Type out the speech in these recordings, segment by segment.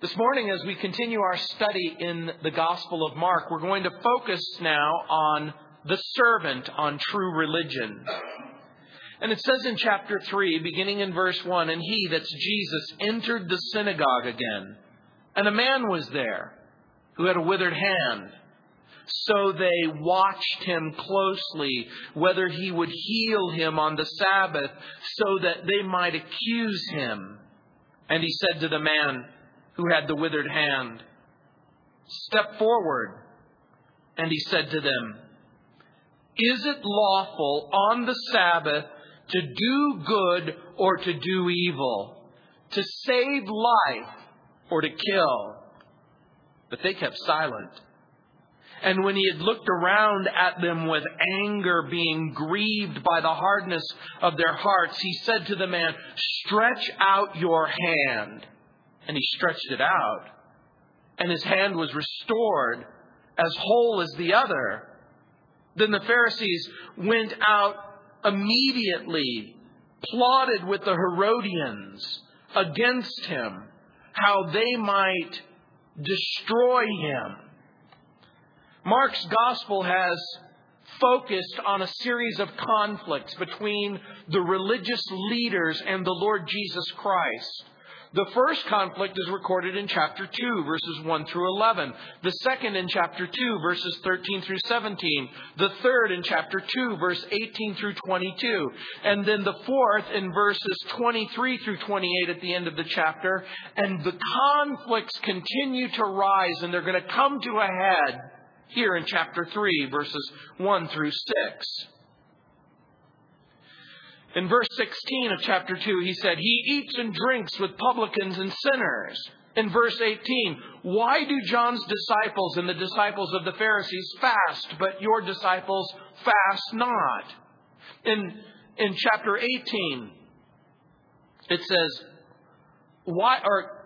This morning, as we continue our study in the Gospel of Mark, we're going to focus now on the servant, on true religion. And it says in chapter 3, beginning in verse 1, And he, that's Jesus, entered the synagogue again. And a man was there who had a withered hand. So they watched him closely, whether he would heal him on the Sabbath, so that they might accuse him. And he said to the man who had the withered hand, Step forward. And he said to them, Is it lawful on the Sabbath to do good or to do evil, to save life or to kill? But they kept silent. And when he had looked around at them with anger, being grieved by the hardness of their hearts, he said to the man, Stretch out your hand. And he stretched it out. And his hand was restored as whole as the other. Then the Pharisees went out immediately, plotted with the Herodians against him, how they might destroy him. Mark's gospel has focused on a series of conflicts between the religious leaders and the Lord Jesus Christ. The first conflict is recorded in chapter 2, verses 1 through 11. The second in chapter 2, verses 13 through 17. The third in chapter 2, verse 18 through 22. And then the fourth in verses 23 through 28 at the end of the chapter. And the conflicts continue to rise and they're going to come to a head here in chapter 3, verses 1 through 6. In verse 16 of chapter 2, he said, He eats and drinks with publicans and sinners. In verse 18, why do John's disciples and the disciples of the Pharisees fast, but your disciples fast not? In, in chapter 18, it says, why, or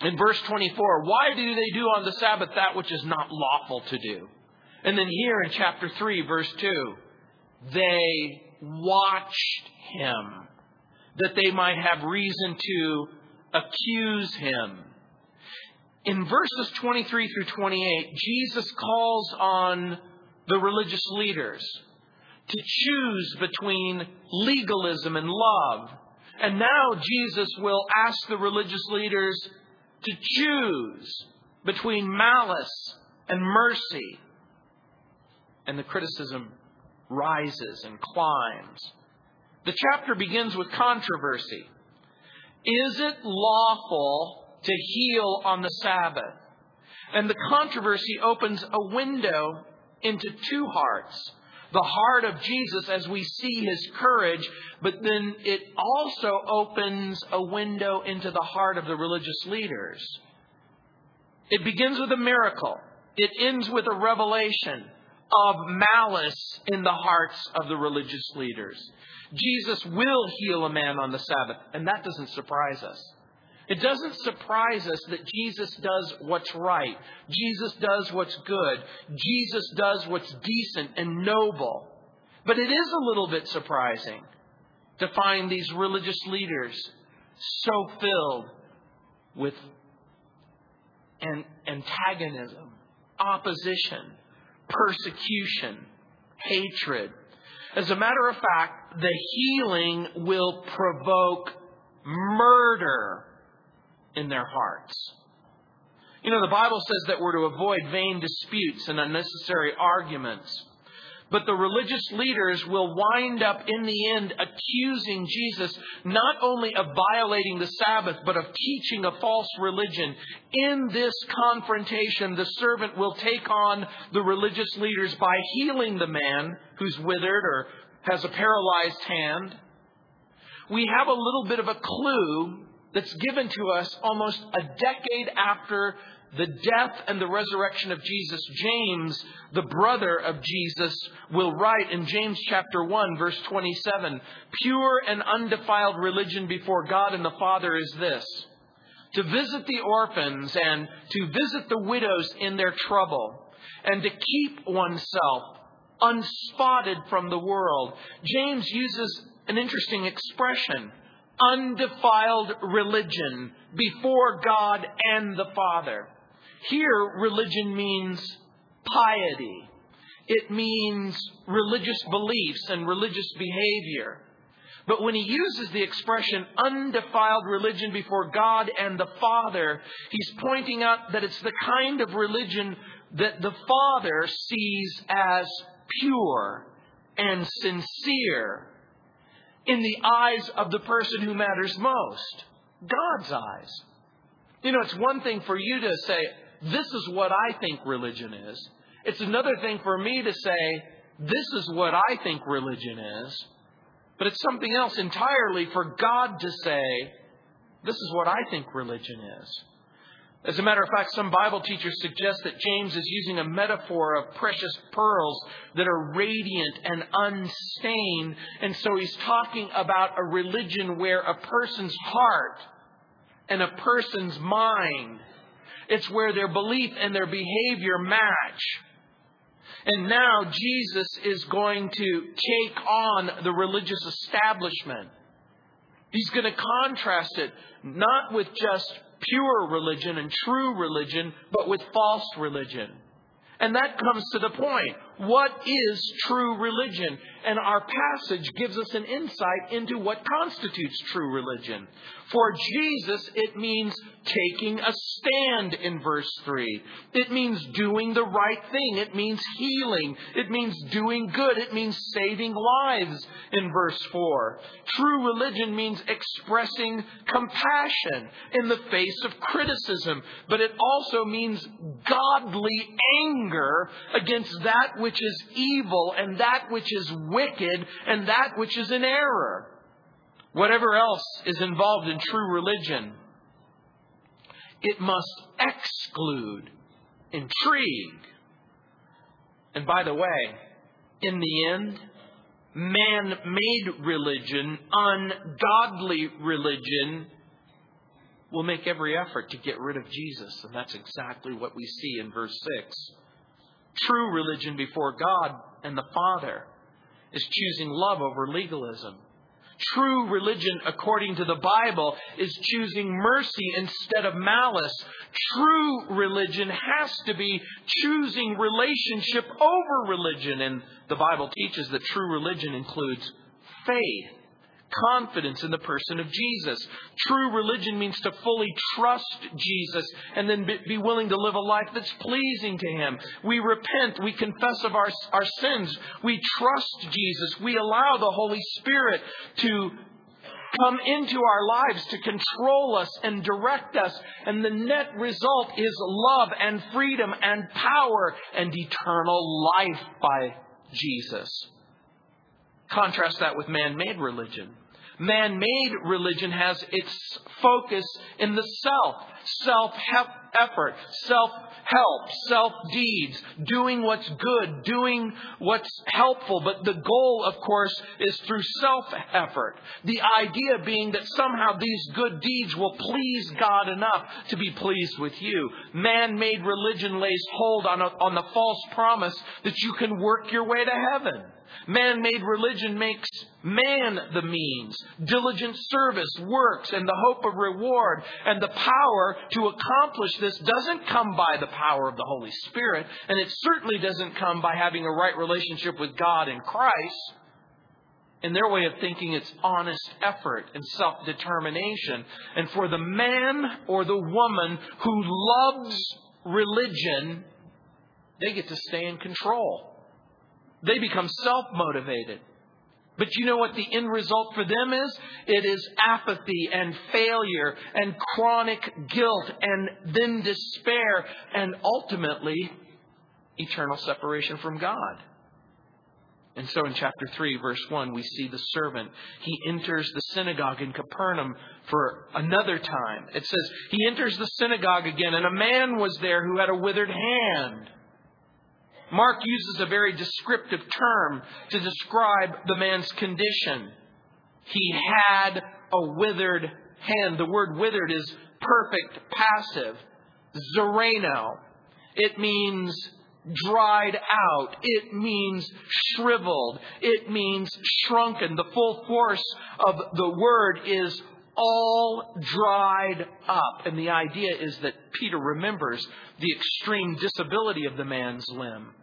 in verse 24, why do they do on the Sabbath that which is not lawful to do? And then here in chapter 3, verse 2, they watched him, that they might have reason to accuse him. In verses 23 through 28, Jesus calls on the religious leaders to choose between legalism and love. And now Jesus will ask the religious leaders to choose between malice and mercy. And the criticism rises and climbs. The chapter begins with controversy. Is it lawful to heal on the Sabbath? And the controversy opens a window into two hearts. The heart of Jesus as we see his courage, but then it also opens a window into the heart of the religious leaders. It begins with a miracle. It ends with a revelation of malice in the hearts of the religious leaders. Jesus will heal a man on the Sabbath, and that doesn't surprise us. It doesn't surprise us that Jesus does what's right. Jesus does what's good. Jesus does what's decent and noble. But it is a little bit surprising to find these religious leaders so filled with an antagonism, opposition, persecution, hatred. As a matter of fact, the healing will provoke murder in their hearts. You know, the Bible says that we're to avoid vain disputes and unnecessary arguments. But the religious leaders will wind up in the end accusing Jesus not only of violating the Sabbath, but of teaching a false religion. In this confrontation, the servant will take on the religious leaders by healing the man who's withered or has a paralyzed hand. We have a little bit of a clue that's given to us almost a decade after the death and the resurrection of Jesus, James, the brother of Jesus, will write in James chapter 1, verse 27 Pure and undefiled religion before God and the Father is this to visit the orphans and to visit the widows in their trouble, and to keep oneself unspotted from the world. James uses an interesting expression undefiled religion before God and the Father. Here, religion means piety. It means religious beliefs and religious behavior. But when he uses the expression undefiled religion before God and the Father, he's pointing out that it's the kind of religion that the Father sees as pure and sincere in the eyes of the person who matters most God's eyes. You know, it's one thing for you to say, This is what I think religion is. It's another thing for me to say, This is what I think religion is. But it's something else entirely for God to say, This is what I think religion is. As a matter of fact, some Bible teachers suggest that James is using a metaphor of precious pearls that are radiant and unstained. And so he's talking about a religion where a person's heart and a person's mind, it's where their belief and their behavior match. And now Jesus is going to take on the religious establishment. He's going to contrast it not with just pure religion and true religion, but with false religion. And that comes to the point. What is true religion? And our passage gives us an insight into what constitutes true religion. For Jesus, it means taking a stand in verse 3. It means doing the right thing. It means healing. It means doing good. It means saving lives in verse 4. True religion means expressing compassion in the face of criticism, but it also means godly anger against that which is evil and that which is wicked and that which is in error whatever else is involved in true religion, it must exclude intrigue. And by the way, in the end, man made religion, ungodly religion, will make every effort to get rid of Jesus. And that's exactly what we see in verse 6. True religion before God and the Father is choosing love over legalism. True religion, according to the Bible, is choosing mercy instead of malice. True religion has to be choosing relationship over religion. And the Bible teaches that true religion includes faith confidence in the person of Jesus. True religion means to fully trust Jesus and then be willing to live a life that's pleasing to Him. We repent, we confess of our, our sins, we trust Jesus, we allow the Holy Spirit to come into our lives to control us and direct us. And the net result is love and freedom and power and eternal life by Jesus. Contrast that with man made religion. Man made religion has its focus in the self, self effort, self help, self deeds, doing what's good, doing what's helpful. But the goal, of course, is through self effort. The idea being that somehow these good deeds will please God enough to be pleased with you. Man made religion lays hold on, a, on the false promise that you can work your way to heaven. Man made religion makes man the means. Diligent service, works, and the hope of reward and the power to accomplish this doesn't come by the power of the Holy Spirit, and it certainly doesn't come by having a right relationship with God in Christ. In their way of thinking, it's honest effort and self determination. And for the man or the woman who loves religion, they get to stay in control. They become self motivated. But you know what the end result for them is? It is apathy and failure and chronic guilt and then despair and ultimately eternal separation from God. And so in chapter 3, verse 1, we see the servant. He enters the synagogue in Capernaum for another time. It says, He enters the synagogue again, and a man was there who had a withered hand. Mark uses a very descriptive term to describe the man's condition. He had a withered hand. The word withered is perfect passive. Zereno. It means dried out. It means shriveled. It means shrunken. The full force of the word is all dried up. And the idea is that Peter remembers the extreme disability of the man's limb.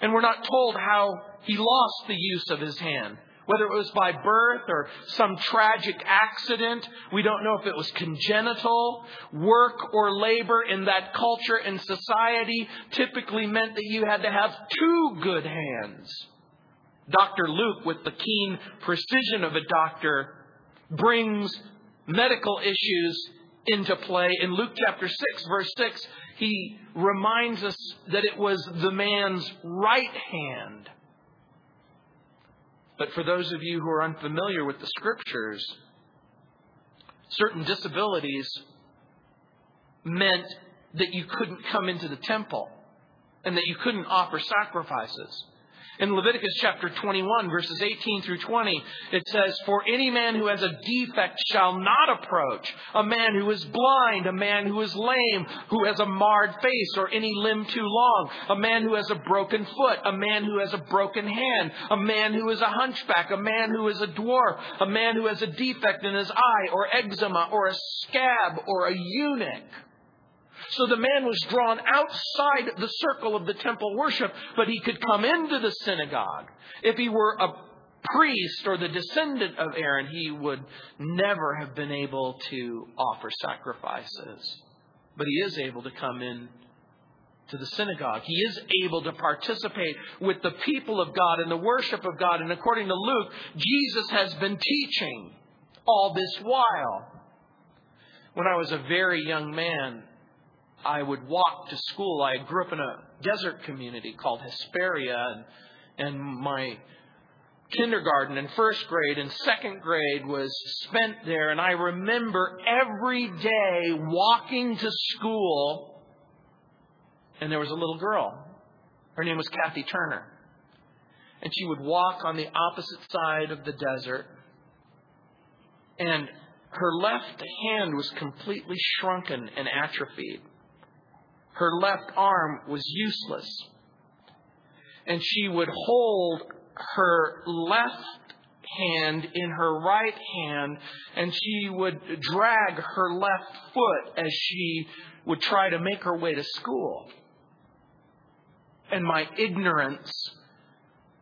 And we're not told how he lost the use of his hand. Whether it was by birth or some tragic accident, we don't know if it was congenital. Work or labor in that culture and society typically meant that you had to have two good hands. Dr. Luke, with the keen precision of a doctor, brings medical issues into play. In Luke chapter 6, verse 6, he reminds us that it was the man's right hand but for those of you who are unfamiliar with the scriptures, certain disabilities meant that you couldn't come into the temple and that you couldn't offer sacrifices. In Leviticus chapter 21, verses 18 through 20, it says, For any man who has a defect shall not approach. A man who is blind, a man who is lame, who has a marred face or any limb too long, a man who has a broken foot, a man who has a broken hand, a man who is a hunchback, a man who is a dwarf, a man who has a defect in his eye or eczema or a scab or a eunuch so the man was drawn outside the circle of the temple worship, but he could come into the synagogue. If he were a priest or the descendant of Aaron, he would never have been able to offer sacrifices. But he is able to come in to the synagogue. He is able to participate with the people of God and the worship of God. And according to Luke, Jesus has been teaching all this while. When I was a very young man, I would walk to school. I grew up in a desert community called Hesperia, and, and my kindergarten and first grade and second grade was spent there. And I remember every day walking to school, and there was a little girl. Her name was Kathy Turner. And she would walk on the opposite side of the desert, and her left hand was completely shrunken and atrophied. Her left arm was useless. And she would hold her left hand in her right hand and she would drag her left foot as she would try to make her way to school. And my ignorance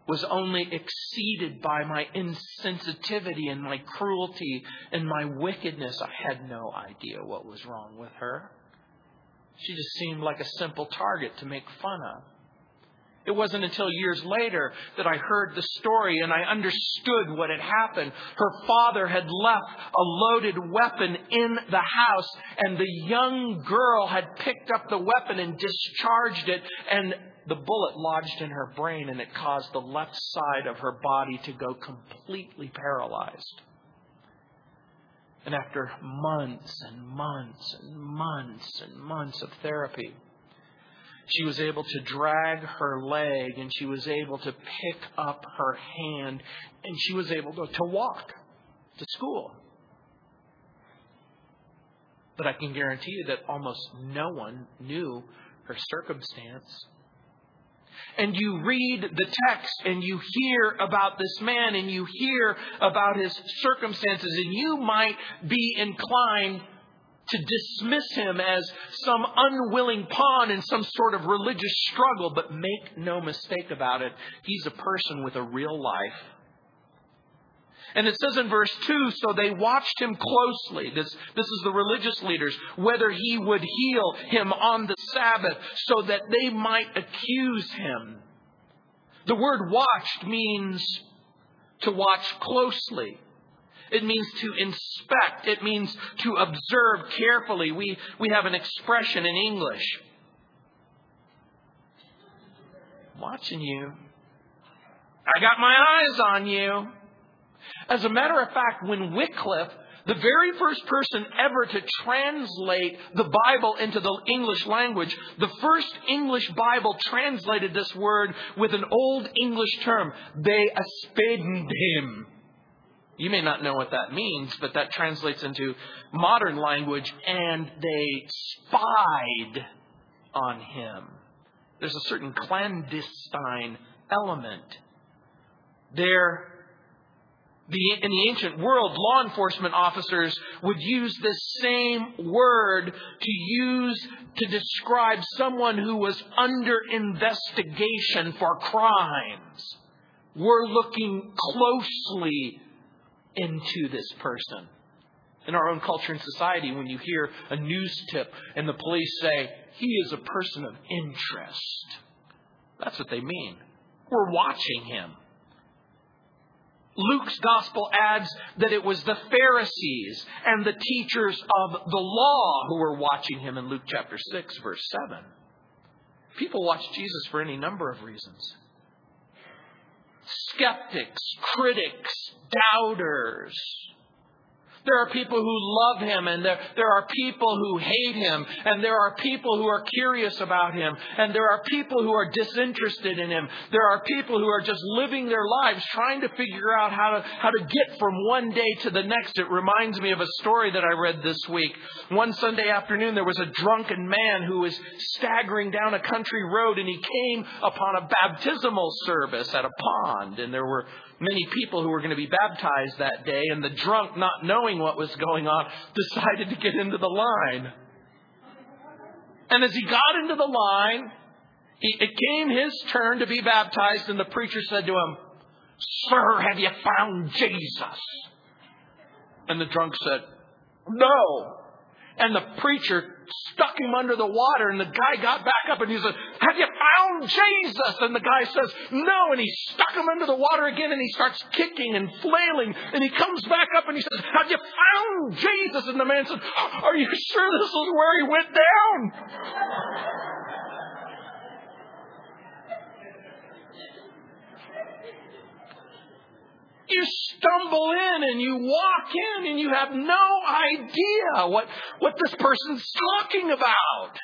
was only exceeded by my insensitivity and my cruelty and my wickedness. I had no idea what was wrong with her. She just seemed like a simple target to make fun of. It wasn't until years later that I heard the story and I understood what had happened. Her father had left a loaded weapon in the house, and the young girl had picked up the weapon and discharged it, and the bullet lodged in her brain, and it caused the left side of her body to go completely paralyzed. And after months and months and months and months of therapy, she was able to drag her leg and she was able to pick up her hand and she was able to, to walk to school. But I can guarantee you that almost no one knew her circumstance and you read the text and you hear about this man and you hear about his circumstances, and you might be inclined to dismiss him as some unwilling pawn in some sort of religious struggle, but make no mistake about it, he's a person with a real life and it says in verse 2 so they watched him closely. This, this is the religious leaders, whether he would heal him on the Sabbath so that they might accuse him. The word watched means to watch closely. It means to inspect. It means to observe carefully. We, we have an expression in English. Watching you. I got my eyes on you. As a matter of fact, when Wycliffe, the very first person ever to translate the Bible into the English language, the first English Bible translated this word with an old English term. They aspeded him. You may not know what that means, but that translates into modern language, and they spied on him. There's a certain clandestine element. There the, in the ancient world, law enforcement officers would use this same word to use to describe someone who was under investigation for crimes. We're looking closely into this person. In our own culture and society, when you hear a news tip and the police say, he is a person of interest, that's what they mean. We're watching him. Luke's gospel adds that it was the Pharisees and the teachers of the law who were watching him in Luke chapter 6, verse 7. People watch Jesus for any number of reasons skeptics, critics, doubters, there are people who love him, and there, there are people who hate him, and there are people who are curious about him, and there are people who are disinterested in him. There are people who are just living their lives trying to figure out how to, how to get from one day to the next. It reminds me of a story that I read this week. One Sunday afternoon, there was a drunken man who was staggering down a country road, and he came upon a baptismal service at a pond, and there were many people who were going to be baptized that day, and the drunk, not knowing what was going on, decided to get into the line. And as he got into the line, he, it came his turn to be baptized, and the preacher said to him, Sir, have you found Jesus? And the drunk said, No. And the preacher stuck him under the water, and the guy got back up and he said, Have you found Jesus? And the guy says, No. And he stuck him under the water again, and he starts kicking and flailing, and he comes back up and he says, Have you found Jesus? And the man says, oh, Are you sure this is where he went down? You stumble in and you walk in and you have no idea what, what this person's talking about.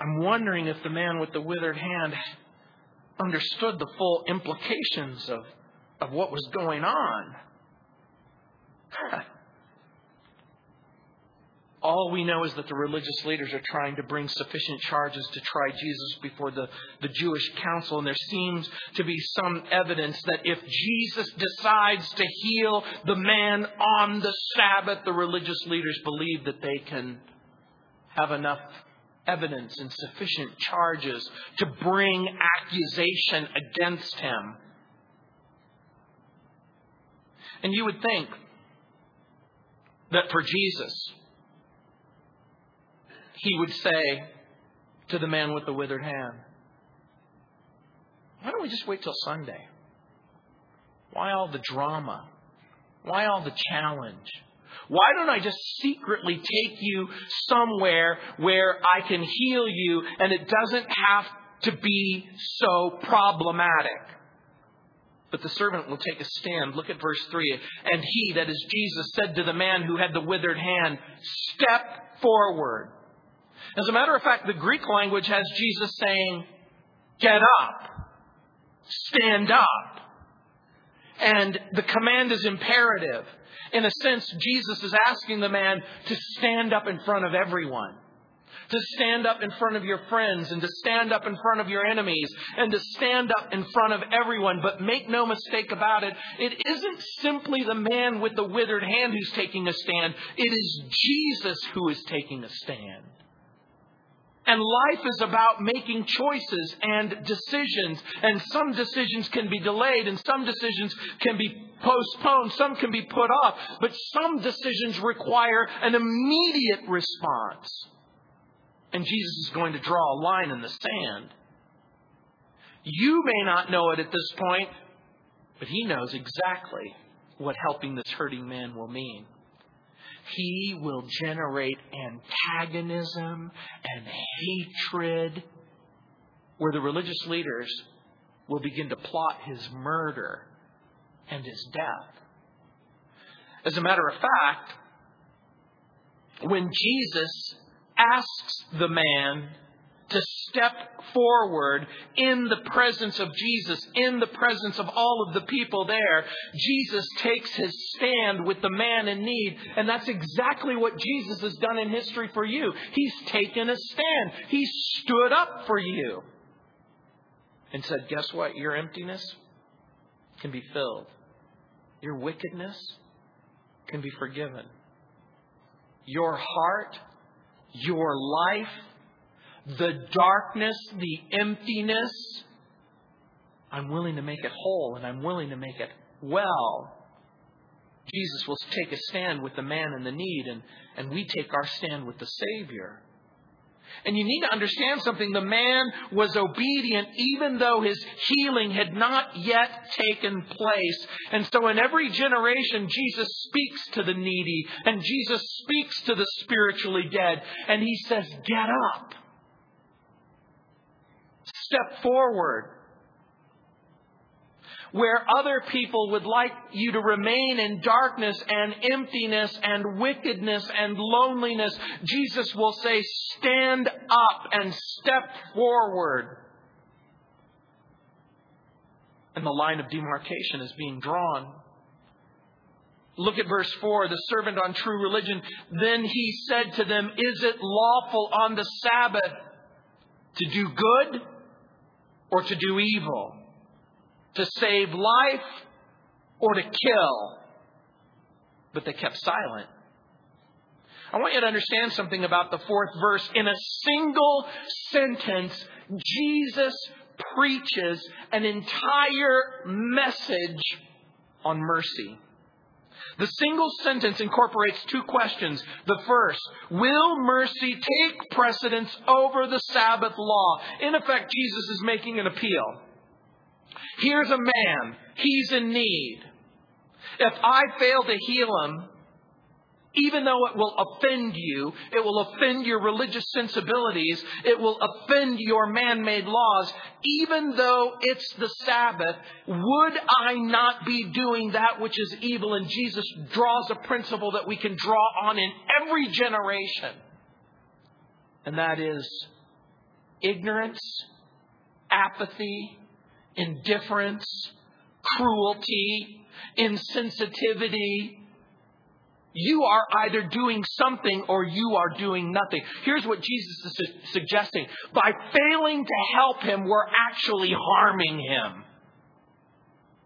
I'm wondering if the man with the withered hand understood the full implications of, of what was going on. All we know is that the religious leaders are trying to bring sufficient charges to try Jesus before the, the Jewish council. And there seems to be some evidence that if Jesus decides to heal the man on the Sabbath, the religious leaders believe that they can have enough evidence and sufficient charges to bring accusation against him. And you would think that for Jesus, he would say to the man with the withered hand, Why don't we just wait till Sunday? Why all the drama? Why all the challenge? Why don't I just secretly take you somewhere where I can heal you and it doesn't have to be so problematic? But the servant will take a stand. Look at verse 3. And he, that is Jesus, said to the man who had the withered hand, Step forward. As a matter of fact, the Greek language has Jesus saying, Get up, stand up. And the command is imperative. In a sense, Jesus is asking the man to stand up in front of everyone. To stand up in front of your friends and to stand up in front of your enemies and to stand up in front of everyone. But make no mistake about it, it isn't simply the man with the withered hand who's taking a stand. It is Jesus who is taking a stand. And life is about making choices and decisions. And some decisions can be delayed and some decisions can be postponed. Some can be put off. But some decisions require an immediate response. And Jesus is going to draw a line in the sand. You may not know it at this point, but he knows exactly what helping this hurting man will mean he will generate antagonism and hatred where the religious leaders will begin to plot his murder and his death. As a matter of fact, when Jesus asks the man to step forward in the presence of Jesus, in the presence of all of the people there. Jesus takes his stand with the man in need, and that's exactly what Jesus has done in history for you. He's taken a stand. He stood up for you and said, Guess what? Your emptiness can be filled, your wickedness can be forgiven. Your heart, your life, the darkness, the emptiness, I'm willing to make it whole and I'm willing to make it well. Jesus will take a stand with the man in the need, and, and we take our stand with the Savior. And you need to understand something. The man was obedient even though his healing had not yet taken place. And so in every generation, Jesus speaks to the needy and Jesus speaks to the spiritually dead. And he says, Get up. Step forward where other people would like you to remain in darkness and emptiness and wickedness and loneliness, Jesus will say, stand up and step forward. And the line of demarcation is being drawn. Look at verse 4, the servant on true religion. Then he said to them, Is it lawful on the Sabbath to do good or to do evil? to save life or to kill. But they kept silent. I want you to understand something about the fourth verse. In a single sentence, Jesus preaches an entire message on mercy. The single sentence incorporates two questions. The first, will mercy take precedence over the Sabbath law? In effect, Jesus is making an appeal. Here's a man. He's in need. If I fail to heal him, even though it will offend you, it will offend your religious sensibilities, it will offend your man made laws, even though it's the Sabbath, would I not be doing that which is evil? And Jesus draws a principle that we can draw on in every generation. And that is ignorance, apathy, indifference, cruelty, insensitivity. You are either doing something or you are doing nothing. Here's what Jesus is su- suggesting. By failing to help him, we're actually harming him.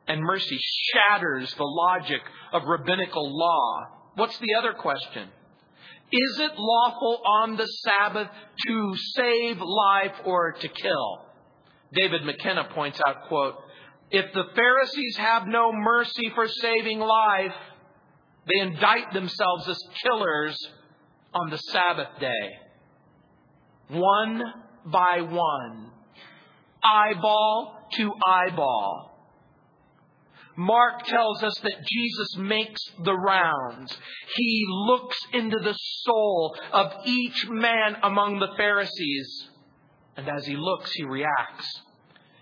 And mercy shatters the logic of rabbinical law. What's the other question? Is it lawful on the Sabbath to save life or to kill? David McKenna points out, quote, if the Pharisees have no mercy for saving life, they indict themselves as killers on the Sabbath day. One by one, eyeball to eyeball. Mark tells us that Jesus makes the rounds. He looks into the soul of each man among the Pharisees. And as he looks, he reacts.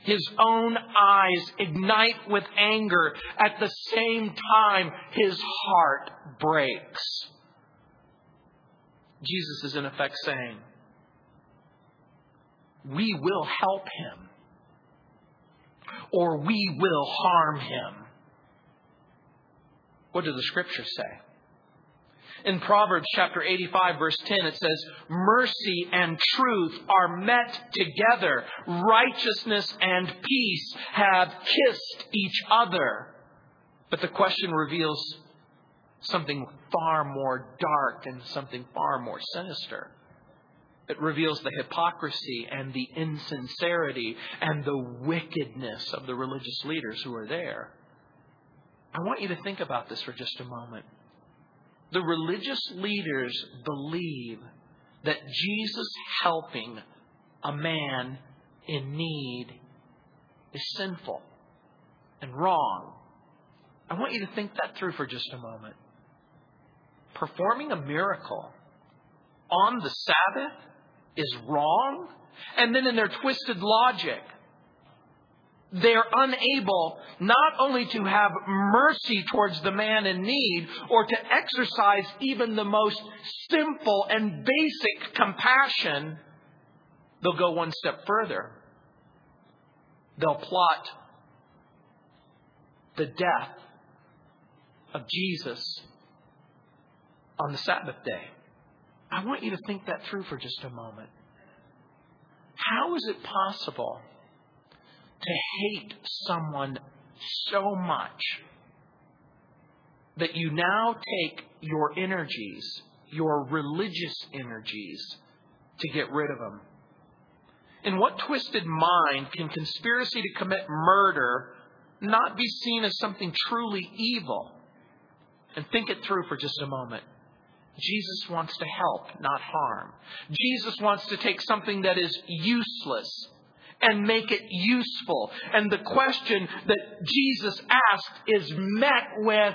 His own eyes ignite with anger. At the same time, his heart breaks. Jesus is in effect saying, We will help him, or we will harm him. What do the scriptures say? In Proverbs chapter 85 verse 10 it says, mercy and truth are met together. Righteousness and peace have kissed each other. But the question reveals something far more dark and something far more sinister. It reveals the hypocrisy and the insincerity and the wickedness of the religious leaders who are there. I want you to think about this for just a moment. The religious leaders believe that Jesus helping a man in need is sinful and wrong. I want you to think that through for just a moment. Performing a miracle on the Sabbath is wrong, and then in their twisted logic, they're unable not only to have mercy towards the man in need or to exercise even the most simple and basic compassion, They'll go one step further. They'll plot the death of Jesus on the Sabbath day. I want you to think that through for just a moment. How is it possible to hate someone so much that you now take your energies, your religious energies, to get rid of them? In what twisted mind can conspiracy to commit murder not be seen as something truly evil? And think it through for just a moment. Jesus wants to help, not harm. Jesus wants to take something that is useless and make it useful. And the question that Jesus asked is met with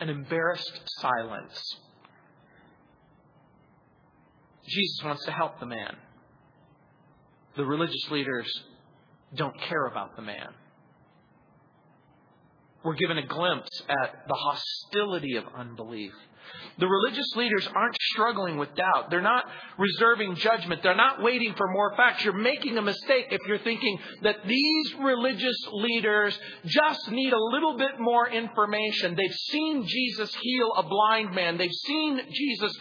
an embarrassed silence. Jesus wants to help the man. The religious leaders don't care about the man. We're given a glimpse at the hostility of unbelief. The religious leaders aren't struggling with doubt. They're not reserving judgment. They're not waiting for more facts. You're making a mistake if you're thinking that these religious leaders just need a little bit more information. They've seen Jesus heal a blind man. They've seen Jesus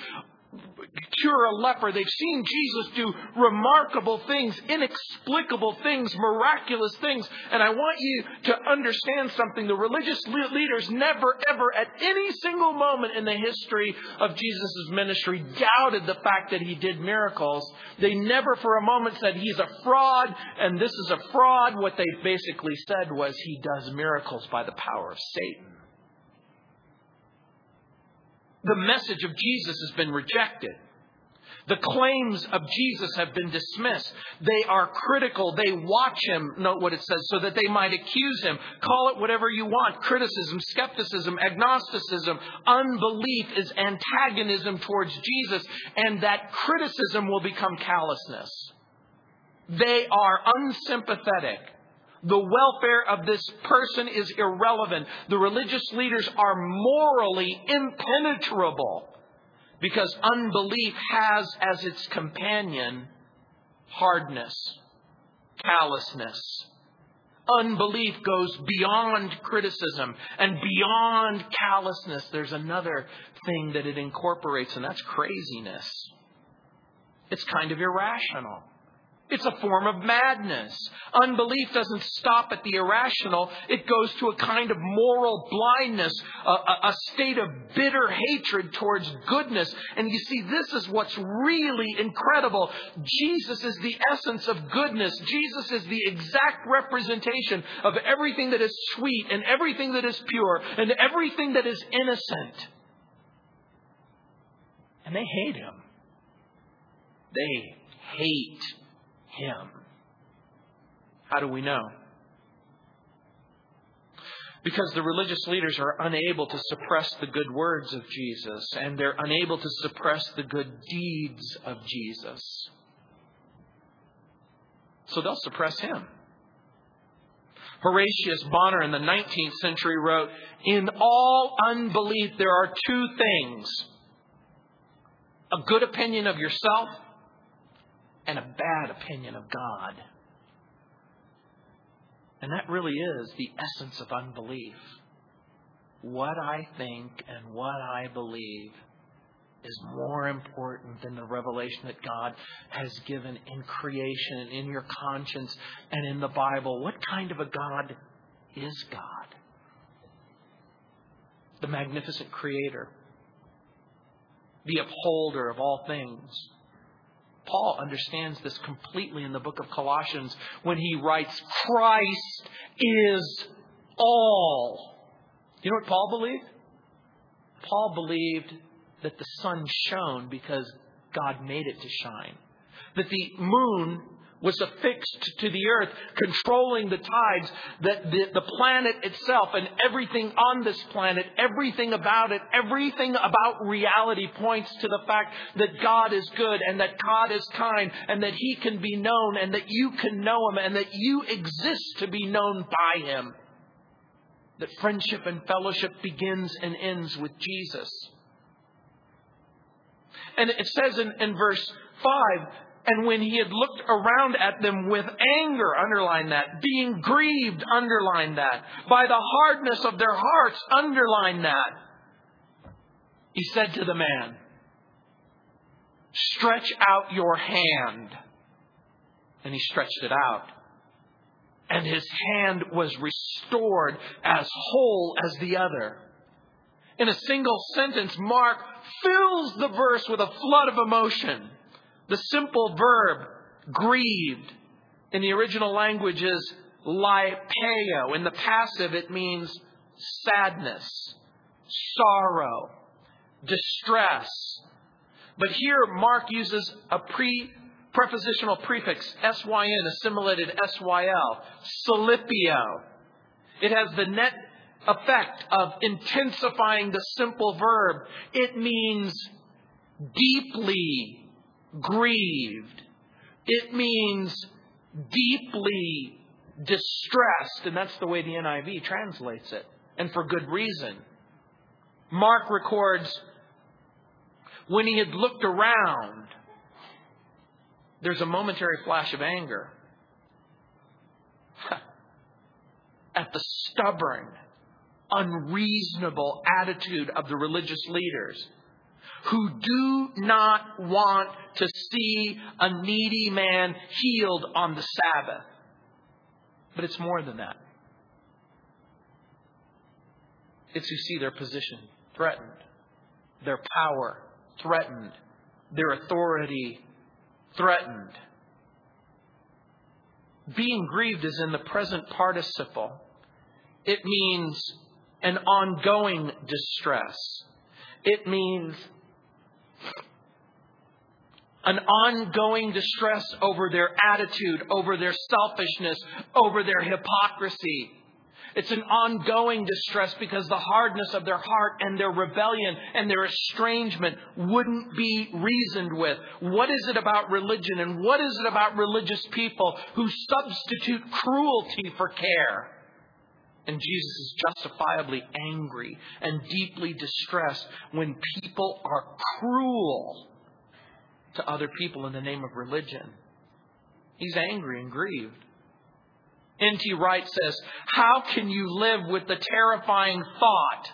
cure a leper. They've seen Jesus do remarkable things, inexplicable things, miraculous things. And I want you to understand something. The religious leaders never, ever, at any single moment in the history of Jesus' ministry, doubted the fact that he did miracles. They never for a moment said he's a fraud and this is a fraud. What they basically said was he does miracles by the power of Satan the message of Jesus has been rejected. The claims of Jesus have been dismissed. They are critical. They watch him, note what it says, so that they might accuse him. Call it whatever you want criticism, skepticism, agnosticism. Unbelief is antagonism towards Jesus, and that criticism will become callousness. They are unsympathetic. The welfare of this person is irrelevant. The religious leaders are morally impenetrable because unbelief has as its companion hardness, callousness. Unbelief goes beyond criticism and beyond callousness. There's another thing that it incorporates, and that's craziness. It's kind of irrational. It's a form of madness. Unbelief doesn't stop at the irrational. It goes to a kind of moral blindness, a, a, state of bitter hatred towards goodness. And you see, this is what's really incredible. Jesus is the essence of goodness. Jesus is the exact representation of everything that is sweet and everything that is pure and everything that is innocent. And they hate him. They hate him. How do we know? Because the religious leaders are unable to suppress the good words of Jesus, and they're unable to suppress the good deeds of Jesus. So they'll suppress him. Horatius Bonar in the 19th century wrote, In all unbelief, there are two things a good opinion of yourself and a bad opinion of God. And that really is the essence of unbelief. What I think and what I believe is more important than the revelation that God has given in creation and in your conscience and in the Bible. What kind of a God is God? The magnificent creator, the upholder of all things Paul understands this completely in the book of Colossians when he writes, Christ is all. You know what Paul believed? Paul believed that the sun shone because God made it to shine. That the moon was affixed to the earth, controlling the tides, that the, the planet itself and everything on this planet, everything about it, everything about reality points to the fact that God is good and that God is kind and that He can be known and that you can know Him and that you exist to be known by Him. That friendship and fellowship begins and ends with Jesus. And it says in, in verse 5 And when he had looked around at them with anger, underline that, being grieved, underline that, by the hardness of their hearts, underline that, he said to the man, Stretch out your hand. And he stretched it out. And his hand was restored as whole as the other. In a single sentence, Mark fills the verse with a flood of emotion. The simple verb, grieved, in the original language is lipeo. In the passive, it means sadness, sorrow, distress. But here, Mark uses a pre prepositional prefix, syn, assimilated syl, solipio. It has the net effect of intensifying the simple verb. It means deeply grieved. It means deeply distressed, and that's the way the NIV translates it, and for good reason. Mark records when he had looked around, there's a momentary flash of anger at the stubborn, unreasonable attitude of the religious leaders who do not want to see a needy man healed on the Sabbath. But it's more than that. It's who see their position threatened, their power threatened, their authority threatened. Being grieved is in the present participle. It means an ongoing distress. It means an ongoing distress over their attitude, over their selfishness, over their hypocrisy. It's an ongoing distress because the hardness of their heart and their rebellion and their estrangement wouldn't be reasoned with. What is it about religion and what is it about religious people who substitute cruelty for care? And Jesus is justifiably angry and deeply distressed when people are cruel to other people in the name of religion. He's angry and grieved. N.T. Wright says, How can you live with the terrifying thought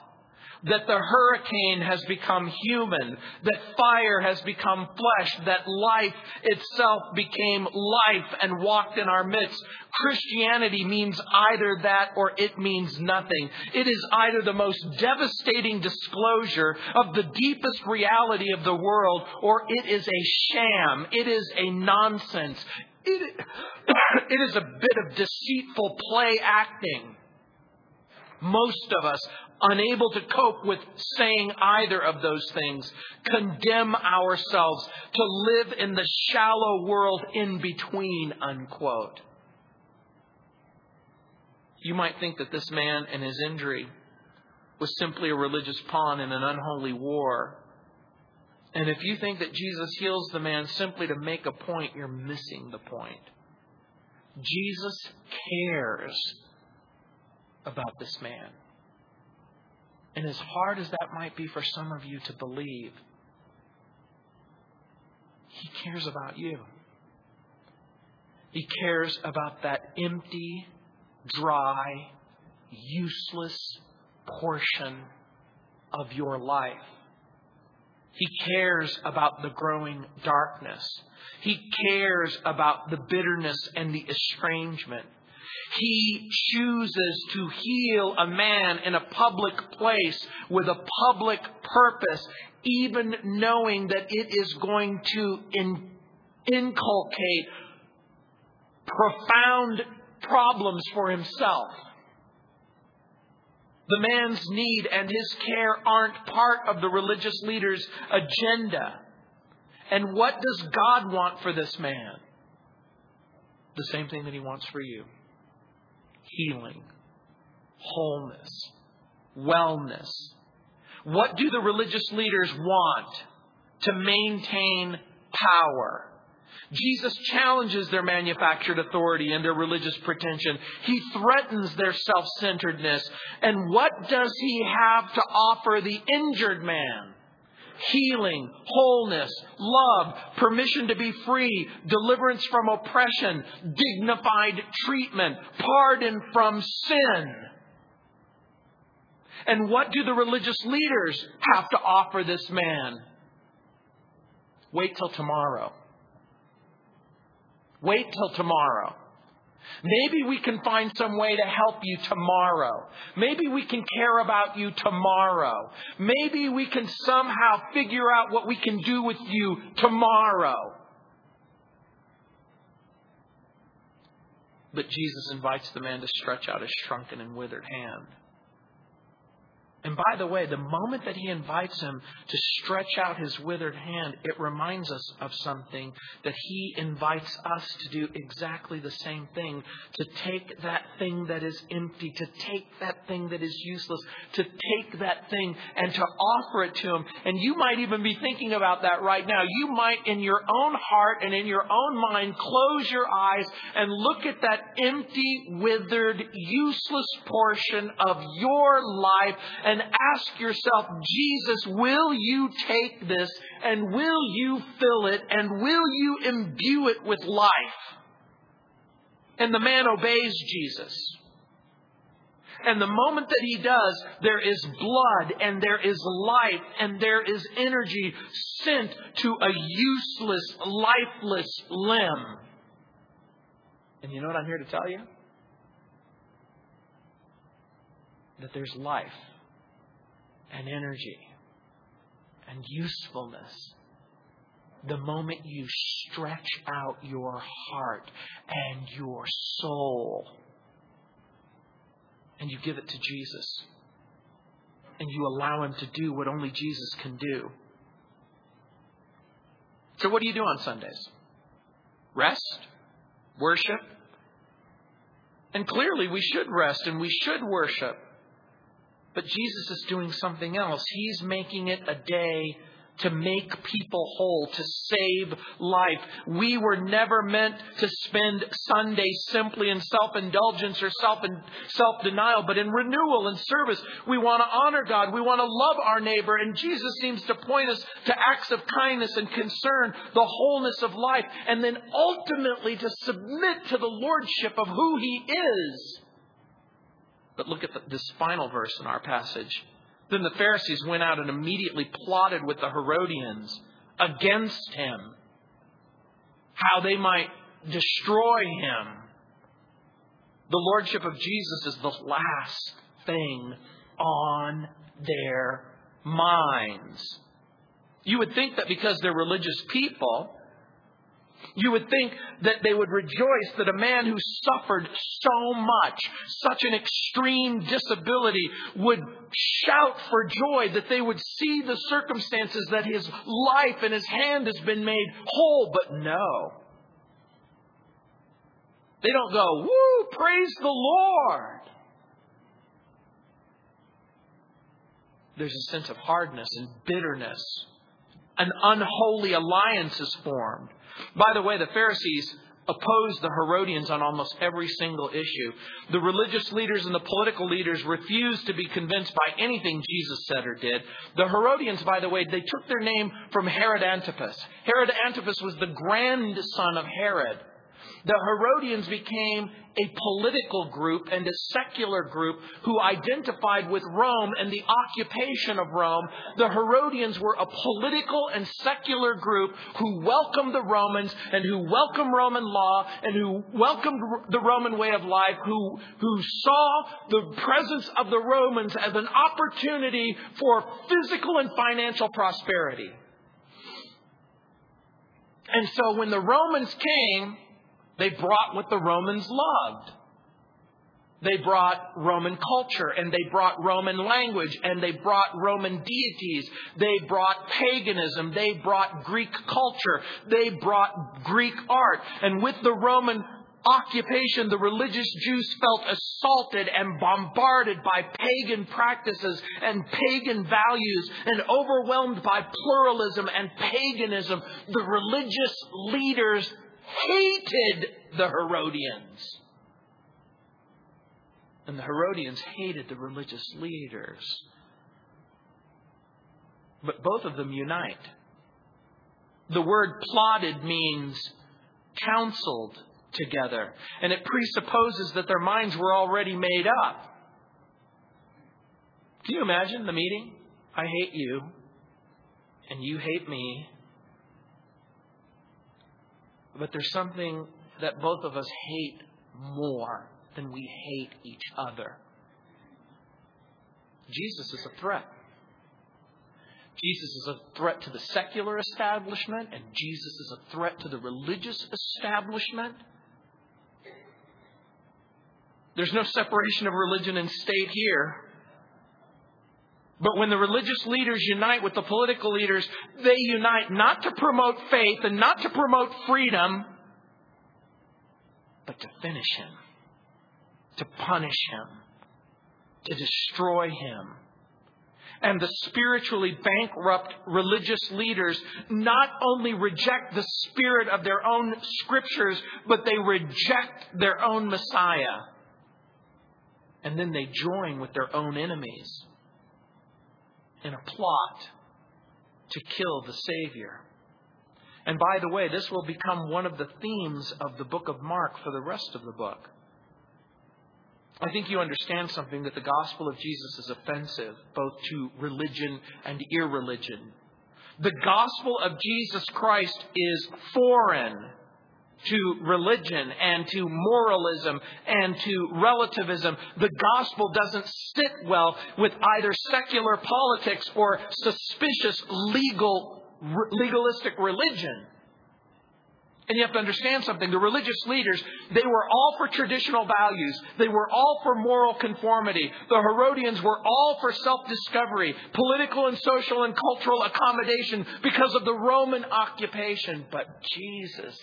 that the hurricane has become human, that fire has become flesh, that life itself became life and walked in our midst. Christianity means either that or it means nothing. It is either the most devastating disclosure of the deepest reality of the world or it is a sham. It is a nonsense. It, it is a bit of deceitful play acting. Most of us, unable to cope with saying either of those things, condemn ourselves to live in the shallow world in between, unquote. You might think that this man and his injury was simply a religious pawn in an unholy war. And if you think that Jesus heals the man simply to make a point, you're missing the point. Jesus cares about this man. And as hard as that might be for some of you to believe, he cares about you. He cares about that empty, dry, useless portion of your life. He cares about the growing darkness. He cares about the bitterness and the estrangement. He chooses to heal a man in a public place with a public purpose, even knowing that it is going to in, inculcate profound problems for himself. The man's need and his care aren't part of the religious leader's agenda. And what does God want for this man? The same thing that he wants for you healing, wholeness, wellness. What do the religious leaders want? To maintain power. Jesus challenges their manufactured authority and their religious pretension. He threatens their self centeredness. And what does he have to offer the injured man? Healing, wholeness, love, permission to be free, deliverance from oppression, dignified treatment, pardon from sin. And what do the religious leaders have to offer this man? Wait till tomorrow. Wait till tomorrow. Maybe we can find some way to help you tomorrow. Maybe we can care about you tomorrow. Maybe we can somehow figure out what we can do with you tomorrow. But Jesus invites the man to stretch out his shrunken and withered hand. And by the way, the moment that he invites him to stretch out his withered hand, it reminds us of something that he invites us to do exactly the same thing. To take that thing that is empty, to take that thing that is useless, to take that thing and to offer it to him. And you might even be thinking about that right now. You might, in your own heart and in your own mind, close your eyes and look at that empty, withered, useless portion of your life and ask yourself, Jesus, will you take this and will you fill it and will you imbue it with life? And the man obeys Jesus. And the moment that he does, there is blood and there is life and there is energy sent to a useless, lifeless limb. And you know what I'm here to tell you? That there's life and energy and usefulness the moment you stretch out your heart and your soul and you give it to Jesus and you allow Him to do what only Jesus can do. So, what do you do on Sundays? Rest? Worship? And clearly, we should rest and we should worship. But Jesus is doing something else. He's making it a day to make people whole, to save life. We were never meant to spend Sunday simply in self-indulgence or self-denial, but in renewal and service. We want to honor God. We want to love our neighbor. And Jesus seems to point us to acts of kindness and concern, the wholeness of life, and then ultimately to submit to the lordship of who He is. But look at the, this final verse in our passage. Then the Pharisees went out and immediately plotted with the Herodians against him, how they might destroy him. The lordship of Jesus is the last thing on their minds. You would think that because they're religious people, you would think that they would rejoice that a man who suffered so much, such an extreme disability, would shout for joy, that they would see the circumstances that his life and his hand has been made whole. But no. They don't go, woo, praise the Lord. There's a sense of hardness and bitterness. An unholy alliance is formed. By the way, the Pharisees opposed the Herodians on almost every single issue. The religious leaders and the political leaders refused to be convinced by anything Jesus said or did. The Herodians, by the way, they took their name from Herod Antipas. Herod Antipas was the grandson of Herod. The Herodians became a political group and a secular group who identified with Rome and the occupation of Rome. The Herodians were a political and secular group who welcomed the Romans and who welcomed Roman law and who welcomed the Roman way of life, who, who saw the presence of the Romans as an opportunity for physical and financial prosperity. And so when the Romans came, they brought what the Romans loved. They brought Roman culture and they brought Roman language and they brought Roman deities. They brought paganism. They brought Greek culture. They brought Greek art. And with the Roman occupation, the religious Jews felt assaulted and bombarded by pagan practices and pagan values and overwhelmed by pluralism and paganism. The religious leaders hated the Herodians. And the Herodians hated the religious leaders. but both of them unite. The word plotted means counseled together, and it presupposes that their minds were already made up. Can you imagine the meeting? I hate you, and you hate me. But there's something that both of us hate more than we hate each other. Jesus is a threat. Jesus is a threat to the secular establishment, and Jesus is a threat to the religious establishment. There's no separation of religion and state here. But when the religious leaders unite with the political leaders, they unite not to promote faith and not to promote freedom, but to finish him, to punish him, to destroy him. And the spiritually bankrupt religious leaders not only reject the spirit of their own scriptures, but they reject their own Messiah. And then they join with their own enemies in a plot to kill the Savior. And by the way, this will become one of the themes of the book of Mark for the rest of the book. I think you understand something that the gospel of Jesus is offensive both to religion and irreligion. The gospel of Jesus Christ is foreign to religion and to moralism and to relativism. The gospel doesn't sit well with either secular politics or suspicious legal, legalistic religion. And you have to understand something. The religious leaders, they were all for traditional values. They were all for moral conformity. The Herodians were all for self-discovery, political and social and cultural accommodation because of the Roman occupation. But Jesus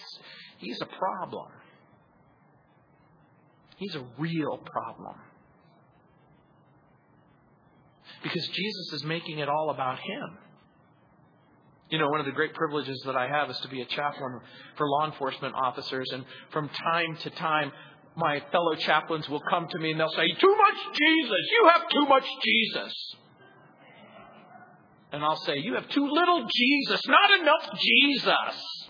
He's a problem. He's a real problem. Because Jesus is making it all about Him. You know, one of the great privileges that I have is to be a chaplain for law enforcement officers, and from time to time, my fellow chaplains will come to me and they'll say, Too much Jesus! You have too much Jesus! And I'll say, You have too little Jesus, not enough Jesus!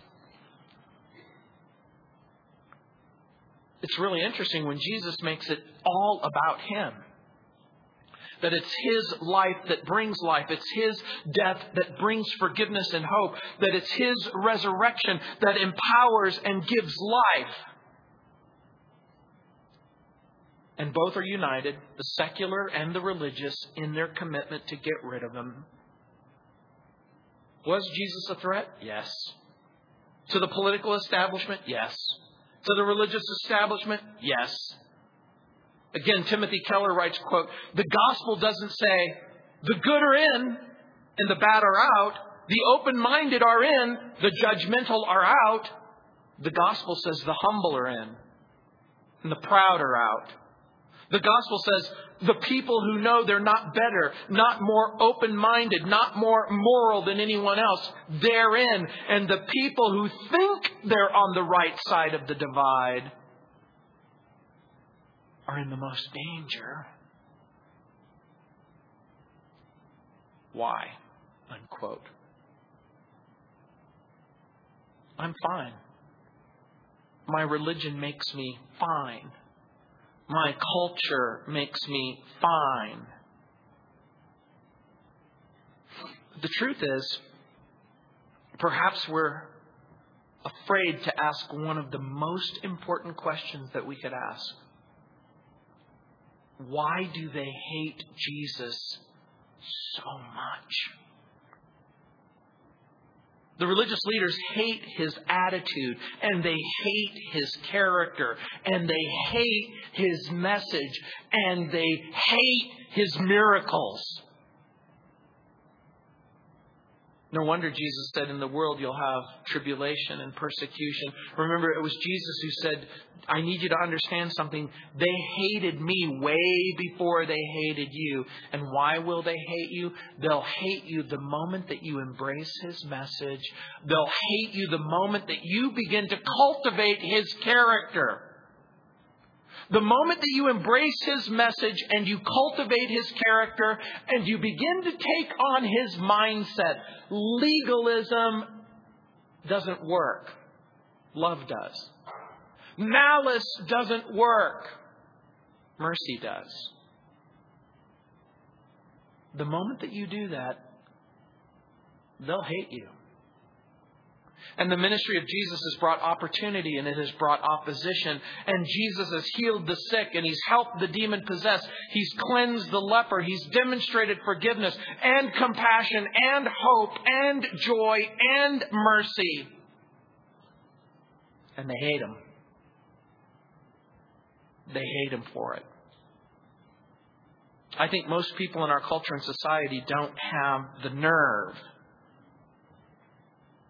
it's really interesting when Jesus makes it all about Him. That it's His life that brings life. It's His death that brings forgiveness and hope. That it's His resurrection that empowers and gives life. And both are united, the secular and the religious, in their commitment to get rid of Him. Was Jesus a threat? Yes. To the political establishment? Yes to the religious establishment? Yes. Again, Timothy Keller writes, quote, the gospel doesn't say the good are in and the bad are out. The open-minded are in, the judgmental are out. The gospel says the humble are in and the proud are out. The gospel says the people who know they're not better, not more open minded, not more moral than anyone else, they're in. And the people who think they're on the right side of the divide are in the most danger. Why? Unquote. I'm fine. My religion makes me fine. My culture makes me fine. The truth is, perhaps we're afraid to ask one of the most important questions that we could ask. Why do they hate Jesus so much? The religious leaders hate his attitude and they hate his character and they hate his message and they hate his miracles. No wonder Jesus said, In the world you'll have tribulation and persecution. Remember, it was Jesus who said, I need you to understand something. They hated me way before they hated you. And why will they hate you? They'll hate you the moment that you embrace His message. They'll hate you the moment that you begin to cultivate His character. The moment that you embrace his message and you cultivate his character and you begin to take on his mindset, legalism doesn't work. Love does. Malice doesn't work. Mercy does. The moment that you do that, they'll hate you. And the ministry of Jesus has brought opportunity and it has brought opposition. And Jesus has healed the sick and he's helped the demon possessed. He's cleansed the leper. He's demonstrated forgiveness and compassion and hope and joy and mercy. And they hate him. They hate him for it. I think most people in our culture and society don't have the nerve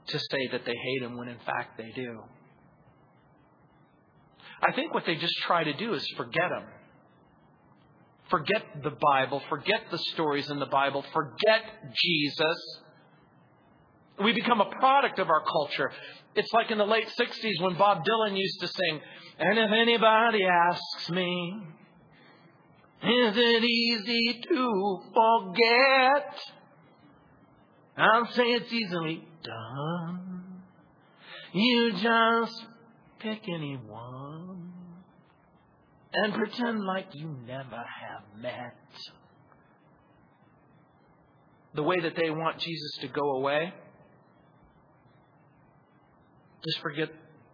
to say that they hate him when in fact they do. I think what they just try to do is forget him. Forget the Bible, forget the stories in the Bible, forget Jesus. We become a product of our culture. It's like in the late 60s when Bob Dylan used to sing, And if anybody asks me, is it easy to forget? I'll say it's easily done. You just pick anyone and pretend like you never have met. The way that they want Jesus to go away, just forget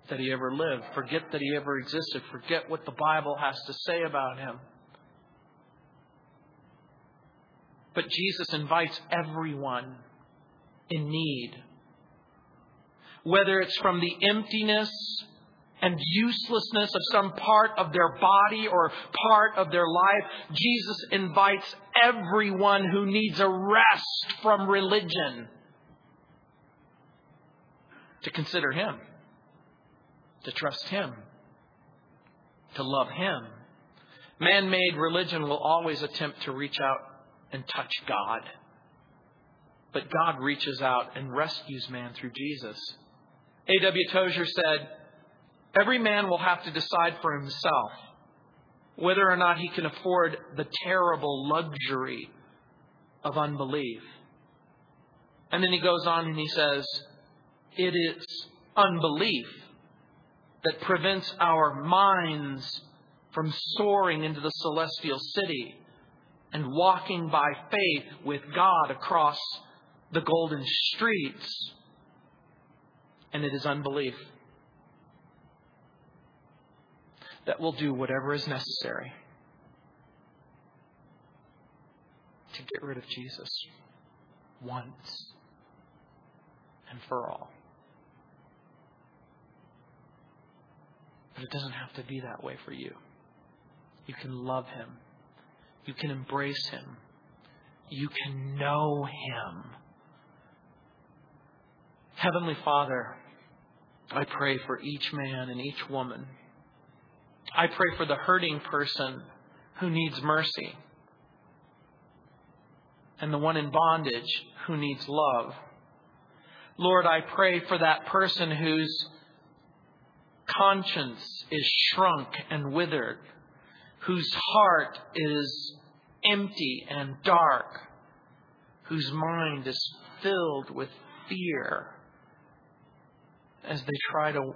that he ever lived. Forget that he ever existed. Forget what the Bible has to say about him. But Jesus invites everyone in need. Whether it's from the emptiness and uselessness of some part of their body or part of their life, Jesus invites everyone who needs a rest from religion to consider Him, to trust Him, to love Him. Man made religion will always attempt to reach out and touch God. But God reaches out and rescues man through Jesus. A.W. Tozer said, Every man will have to decide for himself whether or not he can afford the terrible luxury of unbelief. And then he goes on and he says, It is unbelief that prevents our minds from soaring into the celestial city and walking by faith with God across the golden streets. And it is unbelief that will do whatever is necessary to get rid of Jesus once and for all. But it doesn't have to be that way for you. You can love Him you can embrace Him. You can know Him. Heavenly Father, I pray for each man and each woman. I pray for the hurting person who needs mercy and the one in bondage who needs love. Lord, I pray for that person whose conscience is shrunk and withered whose heart is empty and dark, whose mind is filled with fear as they try to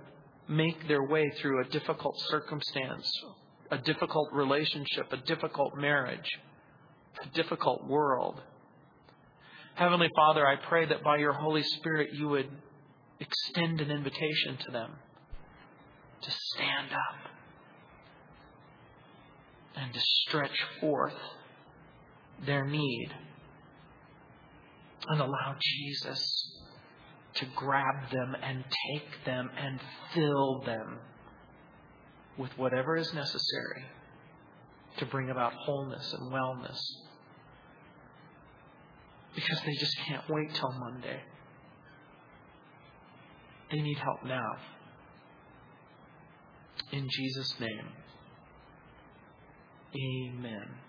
make their way through a difficult circumstance, a difficult relationship, a difficult marriage, a difficult world. Heavenly Father, I pray that by your Holy Spirit you would extend an invitation to them to stand up and to stretch forth their need and allow Jesus to grab them and take them and fill them with whatever is necessary to bring about wholeness and wellness. Because they just can't wait till Monday. They need help now. In Jesus' name. Amen